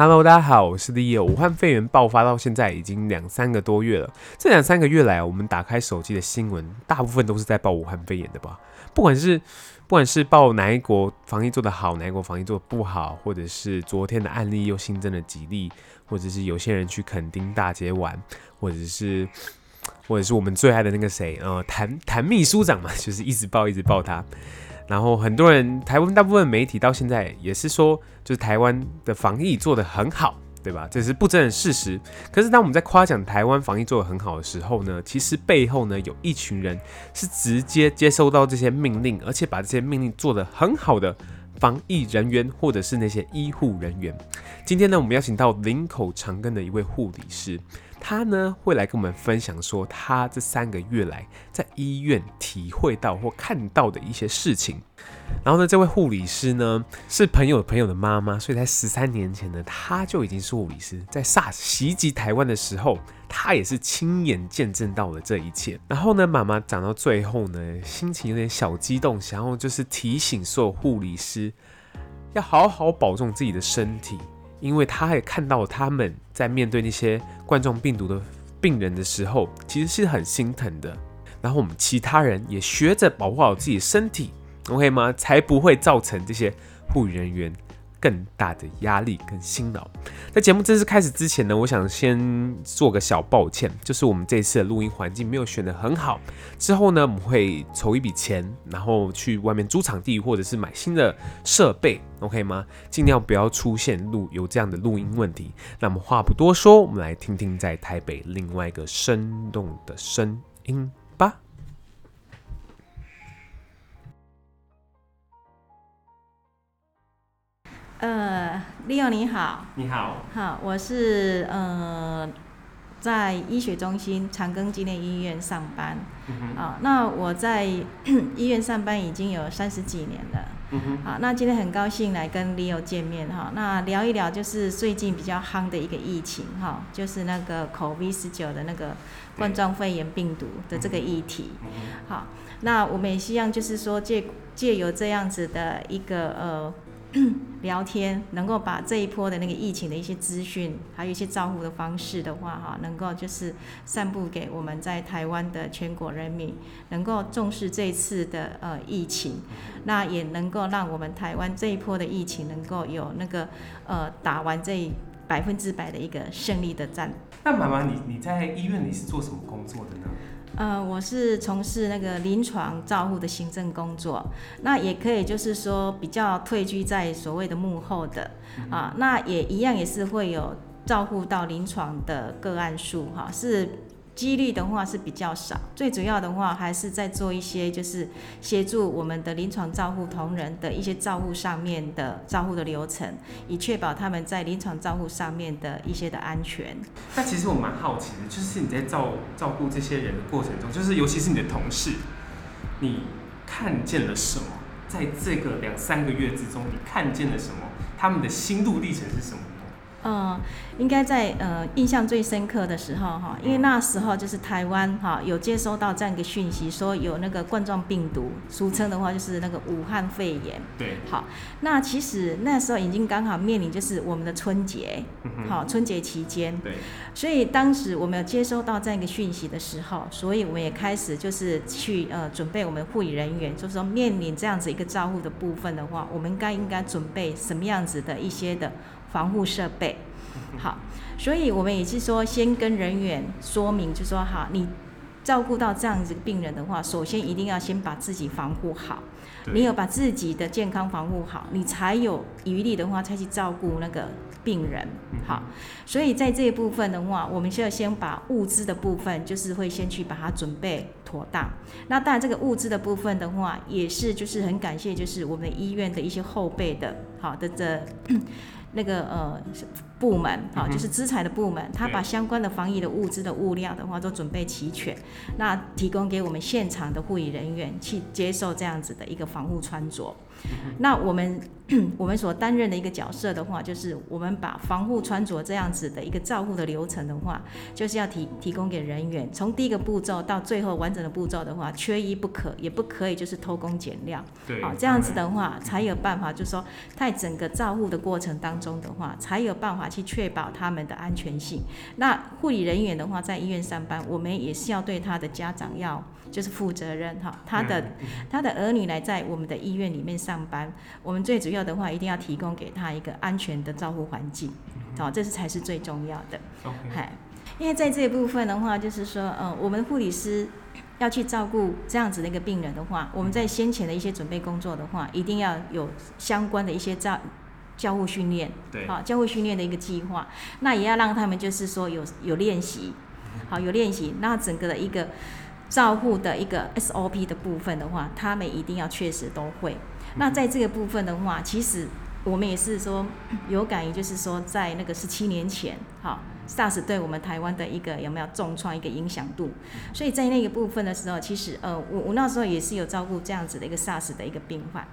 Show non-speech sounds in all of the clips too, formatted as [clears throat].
Hello，大家好，我是 Leo。武汉肺炎爆发到现在已经两三个多月了。这两三个月来，我们打开手机的新闻，大部分都是在报武汉肺炎的吧？不管是不管是报哪一国防疫做得好，哪一国防疫做得不好，或者是昨天的案例又新增了几例，或者是有些人去垦丁大街玩，或者是或者是我们最爱的那个谁，呃，谭谭秘书长嘛，就是一直报一直报他。然后很多人，台湾大部分媒体到现在也是说，就是台湾的防疫做得很好，对吧？这是不争的事实。可是当我们在夸奖台湾防疫做得很好的时候呢，其实背后呢有一群人是直接接收到这些命令，而且把这些命令做得很好的防疫人员或者是那些医护人员。今天呢，我们邀请到林口长庚的一位护理师。他呢会来跟我们分享说，他这三个月来在医院体会到或看到的一些事情。然后呢，这位护理师呢是朋友朋友的妈妈，所以在十三年前呢，他就已经是护理师。在 SARS 袭击台湾的时候，他也是亲眼见证到了这一切。然后呢，妈妈讲到最后呢，心情有点小激动，想要就是提醒所有护理师要好好保重自己的身体。因为他也看到他们在面对那些冠状病毒的病人的时候，其实是很心疼的。然后我们其他人也学着保护好自己的身体，OK 吗？才不会造成这些护理人员更大的压力跟辛劳。在节目正式开始之前呢，我想先做个小抱歉，就是我们这次的录音环境没有选得很好。之后呢，我们会筹一笔钱，然后去外面租场地，或者是买新的设备，OK 吗？尽量不要出现录有这样的录音问题。那么话不多说，我们来听听在台北另外一个生动的声音呃，Leo 你好，你好，好，我是呃在医学中心长庚纪念医院上班，啊、嗯啊，那我在医院上班已经有三十几年了，嗯哼，好，那今天很高兴来跟 Leo 见面哈，那聊一聊就是最近比较夯的一个疫情哈，就是那个 COVID 十九的那个冠状肺炎病毒的这个议题，嗯、好，那我们也希望就是说借借由这样子的一个呃。[clears throat] 聊天能够把这一波的那个疫情的一些资讯，还有一些照顾的方式的话，哈，能够就是散布给我们在台湾的全国人民，能够重视这一次的呃疫情，那也能够让我们台湾这一波的疫情能够有那个呃打完这百分之百的一个胜利的战。那妈妈，你你在医院你是做什么工作的呢？呃，我是从事那个临床照护的行政工作，那也可以就是说比较退居在所谓的幕后的啊，那也一样也是会有照顾到临床的个案数哈，是。几率的话是比较少，最主要的话还是在做一些就是协助我们的临床照护同仁的一些照护上面的照护的流程，以确保他们在临床照护上面的一些的安全。那其实我蛮好奇的，就是你在照照顾这些人的过程中，就是尤其是你的同事，你看见了什么？在这个两三个月之中，你看见了什么？他们的心路历程是什么？嗯，应该在呃印象最深刻的时候哈，因为那时候就是台湾哈有接收到这样一个讯息，说有那个冠状病毒，俗称的话就是那个武汉肺炎。对。好，那其实那时候已经刚好面临就是我们的春节，好春节期间。对。所以当时我们有接收到这样一个讯息的时候，所以我们也开始就是去呃准备我们护理人员，就是说面临这样子一个照护的部分的话，我们该应该准备什么样子的一些的。防护设备，好，所以我们也是说，先跟人员说明，就说好，你照顾到这样子病人的话，首先一定要先把自己防护好。你有把自己的健康防护好，你才有余力的话，才去照顾那个病人。好，所以在这一部分的话，我们需要先把物资的部分，就是会先去把它准备妥当。那当然，这个物资的部分的话，也是就是很感谢，就是我们医院的一些后辈的，好的这。那个呃部门啊，就是资材的部门，他把相关的防疫的物资的物料的话都准备齐全，那提供给我们现场的护理人员去接受这样子的一个防护穿着。那我们 [clears throat] 我们所担任的一个角色的话，就是我们把防护穿着这样子的一个照护的流程的话，就是要提提供给人员，从第一个步骤到最后完整的步骤的话，缺一不可，也不可以就是偷工减料。对，好，这样子的话才有办法，就是说在整个照护的过程当当中的话，才有办法去确保他们的安全性。那护理人员的话，在医院上班，我们也是要对他的家长要就是负责任哈。他的他的儿女来在我们的医院里面上班，我们最主要的话，一定要提供给他一个安全的照护环境，好，这是才是最重要的。嗨，因为在这一部分的话，就是说，嗯，我们护理师。要去照顾这样子的一个病人的话，我们在先前的一些准备工作的话，一定要有相关的一些照交互训练，对，好，教护训练的一个计划。那也要让他们就是说有有练习，好，有练习。那整个的一个照护的一个 SOP 的部分的话，他们一定要确实都会。那在这个部分的话，其实我们也是说有感于，就是说在那个十七年前，哈。SARS 对我们台湾的一个有没有重创一个影响度？所以在那个部分的时候，其实呃，我我那时候也是有照顾这样子的一个 SARS 的一个病患。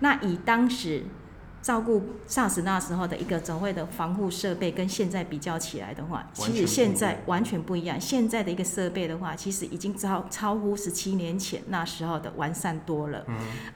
那以当时照顾 SARS 那时候的一个所谓的防护设备，跟现在比较起来的话，其实现在完全不一样。现在的一个设备的话，其实已经超超乎十七年前那时候的完善多了。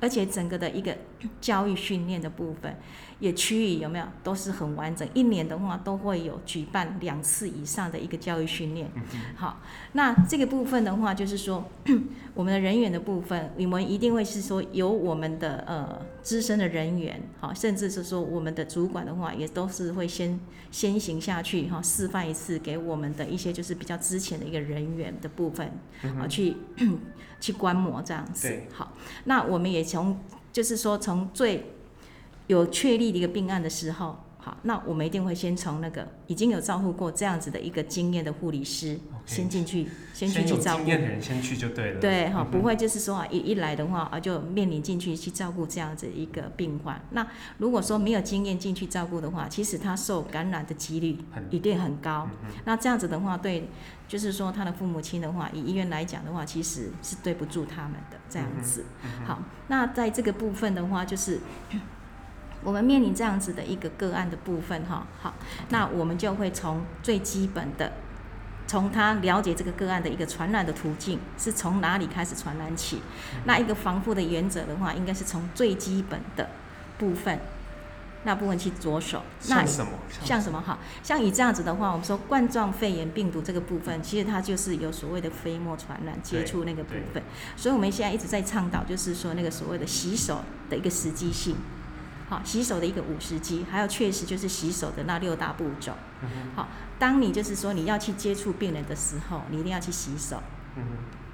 而且整个的一个教育训练的部分。也区域有没有都是很完整，一年的话都会有举办两次以上的一个教育训练。好，那这个部分的话，就是说 [clears throat] 我们的人员的部分，你们一定会是说由我们的呃资深的人员，好，甚至是说我们的主管的话，也都是会先先行下去哈，示范一次给我们的一些就是比较之前的一个人员的部分，啊去 [clears throat] 去观摩这样子。好，那我们也从就是说从最有确立的一个病案的时候，好，那我们一定会先从那个已经有照顾过这样子的一个经验的护理师先进去，先去去照顾。经验的人先去就对了。对，哈、嗯，不会就是说啊，一一来的话啊，就面临进去去照顾这样子一个病患。那如果说没有经验进去照顾的话，其实他受感染的几率一定很高。嗯、那这样子的话，对，就是说他的父母亲的话，以医院来讲的话，其实是对不住他们的这样子。好，那在这个部分的话，就是。我们面临这样子的一个个案的部分，哈，好，那我们就会从最基本的，从他了解这个个案的一个传染的途径是从哪里开始传染起，那一个防护的原则的话，应该是从最基本的部分那部分去着手。像什么？像什么？哈，像以这样子的话，我们说冠状肺炎病毒这个部分，其实它就是有所谓的飞沫传染接触那个部分，所以我们现在一直在倡导，就是说那个所谓的洗手的一个实际性。好，洗手的一个五十级，还有确实就是洗手的那六大步骤。好，当你就是说你要去接触病人的时候，你一定要去洗手。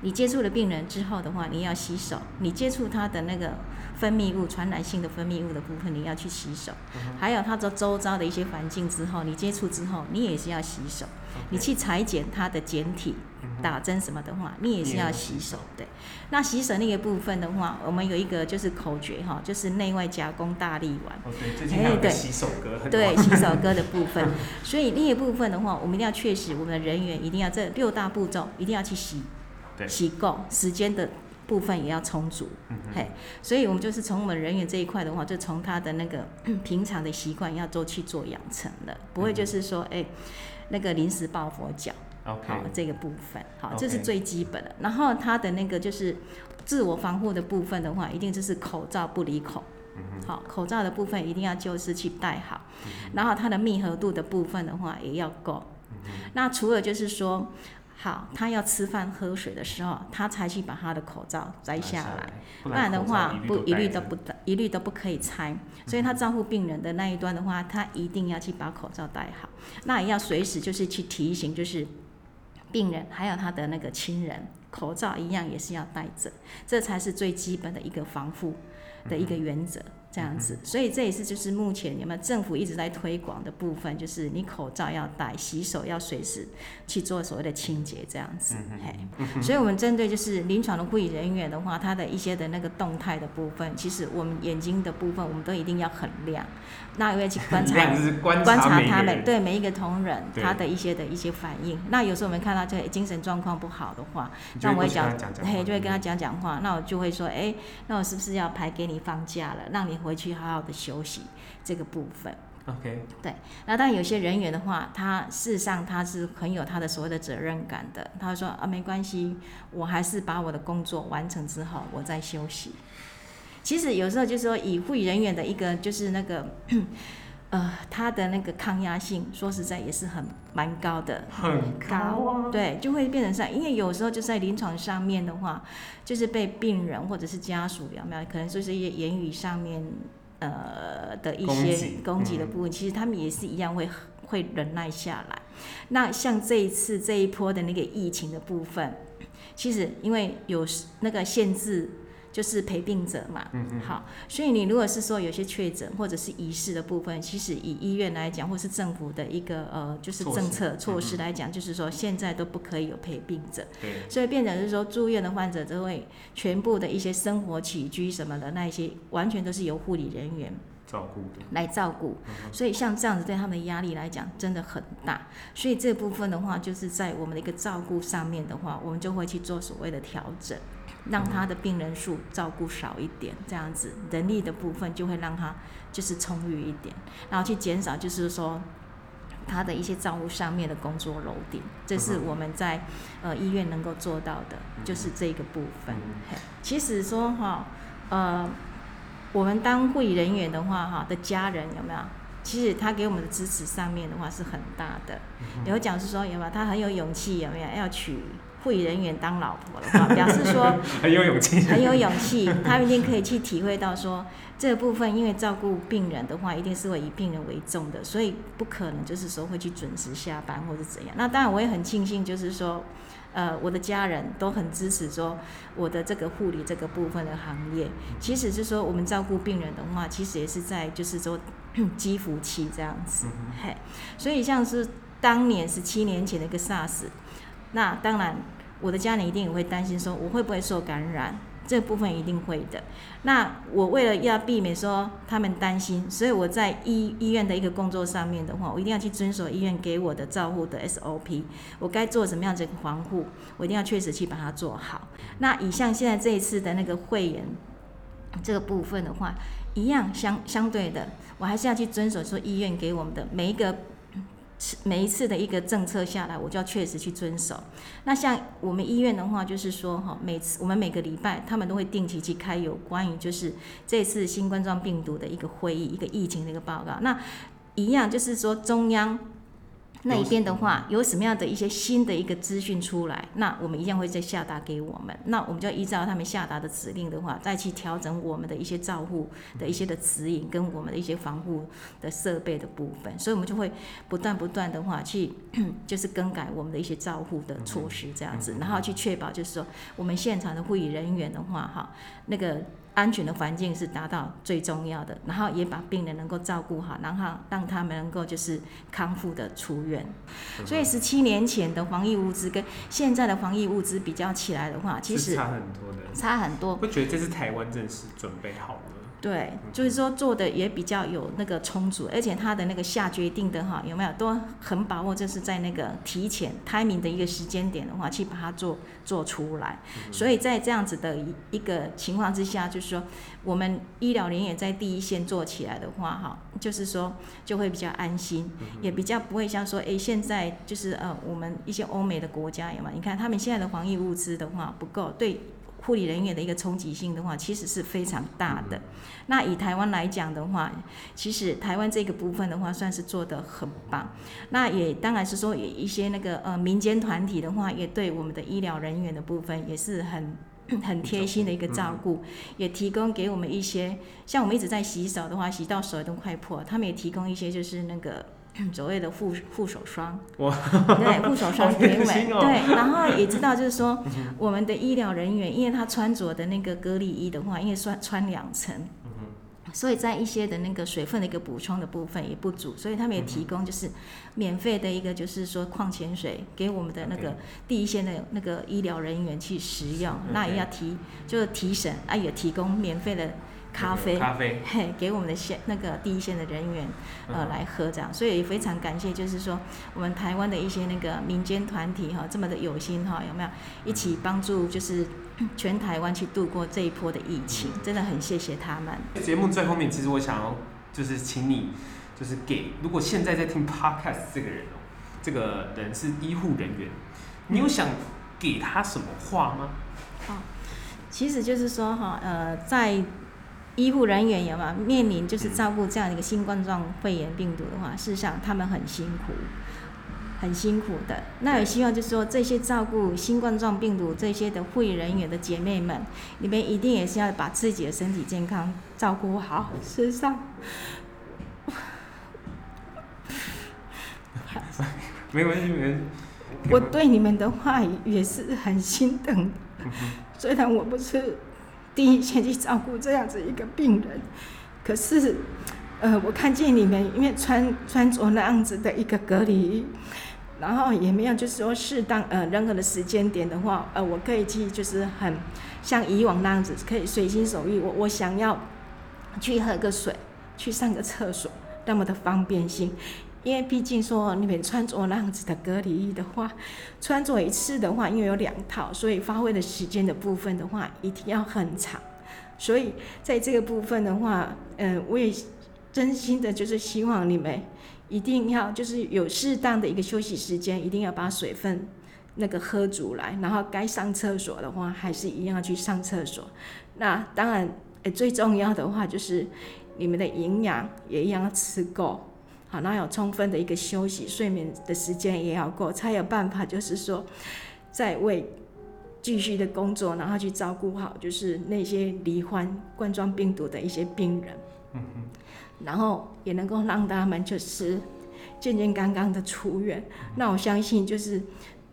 你接触了病人之后的话，你要洗手。你接触他的那个分泌物、传染性的分泌物的部分，你要去洗手。还有它的周遭的一些环境之后，你接触之后，你也是要洗手。你去裁剪它的简体。打针什么的话，你也是要洗手，对。那洗手那个部分的话，我们有一个就是口诀哈，就是内外夹攻大力丸。哦，对，最近还有洗手歌。对，洗手歌的部分。[laughs] 所以那个部分的话，我们一定要确实，我们的人员一定要这六大步骤一定要去洗，对，洗够，时间的部分也要充足。嗯。嘿，所以我们就是从我们人员这一块的话，就从他的那个 [clears throat] 平常的习惯要做去做养成了，不会就是说，哎、欸，那个临时抱佛脚。Okay. 好，这个部分好这是最基本的。然后他的那个就是自我防护的部分的话，一定就是口罩不离口。好，口罩的部分一定要就是去戴好。然后它的密合度的部分的话也要够。那除了就是说，好，他要吃饭喝水的时候，他才去把他的口罩摘下来。不然，的话，不一律都不一律都不可以拆。所以他照顾病人的那一端的话，他一定要去把口罩戴好。那也要随时就是去提醒，就是。病人还有他的那个亲人，口罩一样也是要戴着，这才是最基本的一个防护的一个原则。这样子，所以这也是就是目前有没有政府一直在推广的部分，就是你口罩要戴，洗手要随时去做所谓的清洁，这样子。嘿，所以我们针对就是临床的护理人员的话，他的一些的那个动态的部分，其实我们眼睛的部分，我们都一定要很亮，那因为去 [laughs] 观察观察他们对每一个同仁他的一些的一些反应。那有时候我们看到这个精神状况不好的话，那我会讲，嘿，就会跟他讲讲话，那我就会说，哎，那我是不是要排给你放假了，让你。回去好好的休息这个部分，OK，对。那当然有些人员的话，他事实上他是很有他的所谓的责任感的。他说啊，没关系，我还是把我的工作完成之后，我再休息。其实有时候就是说，以护理人员的一个就是那个呃，它的那个抗压性，说实在也是很蛮高的，很高啊。对，就会变成这样，因为有时候就在临床上面的话，就是被病人或者是家属有没有，可能就是一些言语上面呃的一些攻击的部分，其实他们也是一样会会忍耐下来。那像这一次这一波的那个疫情的部分，其实因为有那个限制。就是陪病者嘛，嗯嗯，好，所以你如果是说有些确诊或者是疑似的部分，其实以医院来讲，或是政府的一个呃，就是政策措施来讲，就是说现在都不可以有陪病者，对，所以变成是说住院的患者都会全部的一些生活起居什么的那一些，完全都是由护理人员照顾的来照顾，所以像这样子对他们的压力来讲真的很大，所以这部分的话，就是在我们的一个照顾上面的话，我们就会去做所谓的调整。让他的病人数照顾少一点，这样子人力的部分就会让他就是充裕一点，然后去减少就是说他的一些照顾上面的工作楼顶，这是我们在呃医院能够做到的，就是这个部分。其实说哈，呃，我们当护理人员的话哈的家人有没有？其实他给我们的支持上面的话是很大的，有讲是说有没有？他很有勇气有没有？要娶。护理人员当老婆的话，[laughs] 表示说 [laughs] 很有勇气，[laughs] 很有勇气。他一定可以去体会到说，这个部分因为照顾病人的话，一定是会以病人为重的，所以不可能就是说会去准时下班或者怎样。那当然我也很庆幸，就是说，呃，我的家人都很支持说我的这个护理这个部分的行业。其实是说，我们照顾病人的话，其实也是在就是说 [clears throat] 积福气这样子。嘿，所以像是当年十七年前的一个 SARS，那当然。我的家人一定也会担心，说我会不会受感染，这部分一定会的。那我为了要避免说他们担心，所以我在医医院的一个工作上面的话，我一定要去遵守医院给我的照护的 SOP，我该做什么样子的防护，我一定要确实去把它做好。那以像现在这一次的那个会员这个部分的话，一样相相对的，我还是要去遵守说医院给我们的每一个。每一次的一个政策下来，我就要确实去遵守。那像我们医院的话，就是说哈，每次我们每个礼拜，他们都会定期去开有关于就是这次新冠状病毒的一个会议，一个疫情的一个报告。那一样就是说中央。那一边的话，有什么样的一些新的一个资讯出来，那我们一样会再下达给我们。那我们就依照他们下达的指令的话，再去调整我们的一些照护的一些的指引，跟我们的一些防护的设备的部分。所以，我们就会不断不断的话去，[clears throat] 就是更改我们的一些照护的措施，这样子，然后去确保就是说，我们现场的护理人员的话，哈，那个。安全的环境是达到最重要的，然后也把病人能够照顾好，然后让他们能够就是康复的出院。所以十七年前的防疫物资跟现在的防疫物资比较起来的话，其实差很多的，差很多。我觉得这次台湾真是准备好了。对，就是说做的也比较有那个充足，而且他的那个下决定的哈，有没有都很把握，就是在那个提前 timing 的一个时间点的话，去把它做做出来。所以在这样子的一一个情况之下，就是说我们医疗人员在第一线做起来的话，哈，就是说就会比较安心，也比较不会像说，哎，现在就是呃，我们一些欧美的国家有没有？你看他们现在的防疫物资的话不够，对。护理人员的一个冲击性的话，其实是非常大的。那以台湾来讲的话，其实台湾这个部分的话，算是做得很棒。那也当然是说，有一些那个呃民间团体的话，也对我们的医疗人员的部分也是很 [clears throat] 很贴心的一个照顾，也提供给我们一些，像我们一直在洗手的话，洗到手都快破，他们也提供一些就是那个。所谓的护护手霜，哇，对，护手霜给我们，哦、对，然后也知道就是说，我们的医疗人员，因为他穿着的那个隔离衣的话，因为穿穿两层，所以在一些的那个水分的一个补充的部分也不足，所以他们也提供就是免费的一个就是说矿泉水给我们的那个第一线的那个医疗人员去食用，那也要提就是提神啊，也提供免费的。咖啡，咖啡，[laughs] 嘿，给我们的线那个第一线的人员，呃，来喝这样，所以也非常感谢，就是说我们台湾的一些那个民间团体哈，这么的有心哈，有没有？一起帮助，就是 [coughs] 全台湾去度过这一波的疫情，真的很谢谢他们。节目最后面，其实我想要就是请你，就是给如果现在在听 Podcast 这个人哦，这个人是医护人员，你有想给他什么话吗？哦，其实就是说哈，呃，在医护人员有吗？面临就是照顾这样一个新冠状肺炎病毒的话，事实上他们很辛苦，很辛苦的。那也希望就是说，这些照顾新冠状病毒这些的护理人员的姐妹们，你们一定也是要把自己的身体健康照顾好。事实上，没关系，没关系。我对你们的话也是很心疼，虽然我不是。第一先去照顾这样子一个病人，可是，呃，我看见你们因为穿穿着那样子的一个隔离，然后也没有就是说适当呃任何的时间点的话，呃，我可以去就是很像以往那样子可以随心所欲，我我想要去喝个水，去上个厕所，那么的方便性。因为毕竟说你们穿着那样子的隔离衣的话，穿着一次的话，因为有两套，所以发挥的时间的部分的话，一定要很长。所以在这个部分的话，嗯，我也真心的就是希望你们一定要就是有适当的一个休息时间，一定要把水分那个喝足来，然后该上厕所的话，还是一样要去上厕所。那当然，诶，最重要的话就是你们的营养也一样要吃够。好，那有充分的一个休息、睡眠的时间也要够，才有办法，就是说，在为继续的工作，然后去照顾好，就是那些罹患冠状病毒的一些病人，嗯，然后也能够让他们就是健健康康的出院。那我相信，就是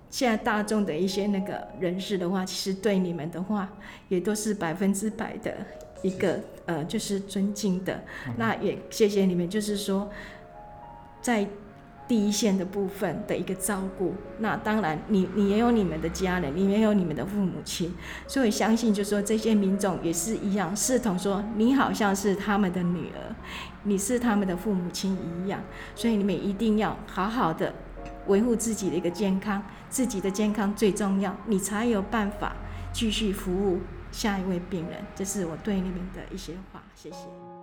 现在大众的一些那个人士的话，其实对你们的话，也都是百分之百的一个呃，就是尊敬的。那也谢谢你们，就是说。在第一线的部分的一个照顾，那当然你你也有你们的家人，你也有你们的父母亲，所以相信就说这些民众也是一样，视同说你好像是他们的女儿，你是他们的父母亲一样，所以你们一定要好好的维护自己的一个健康，自己的健康最重要，你才有办法继续服务下一位病人。这是我对你们的一些话，谢谢。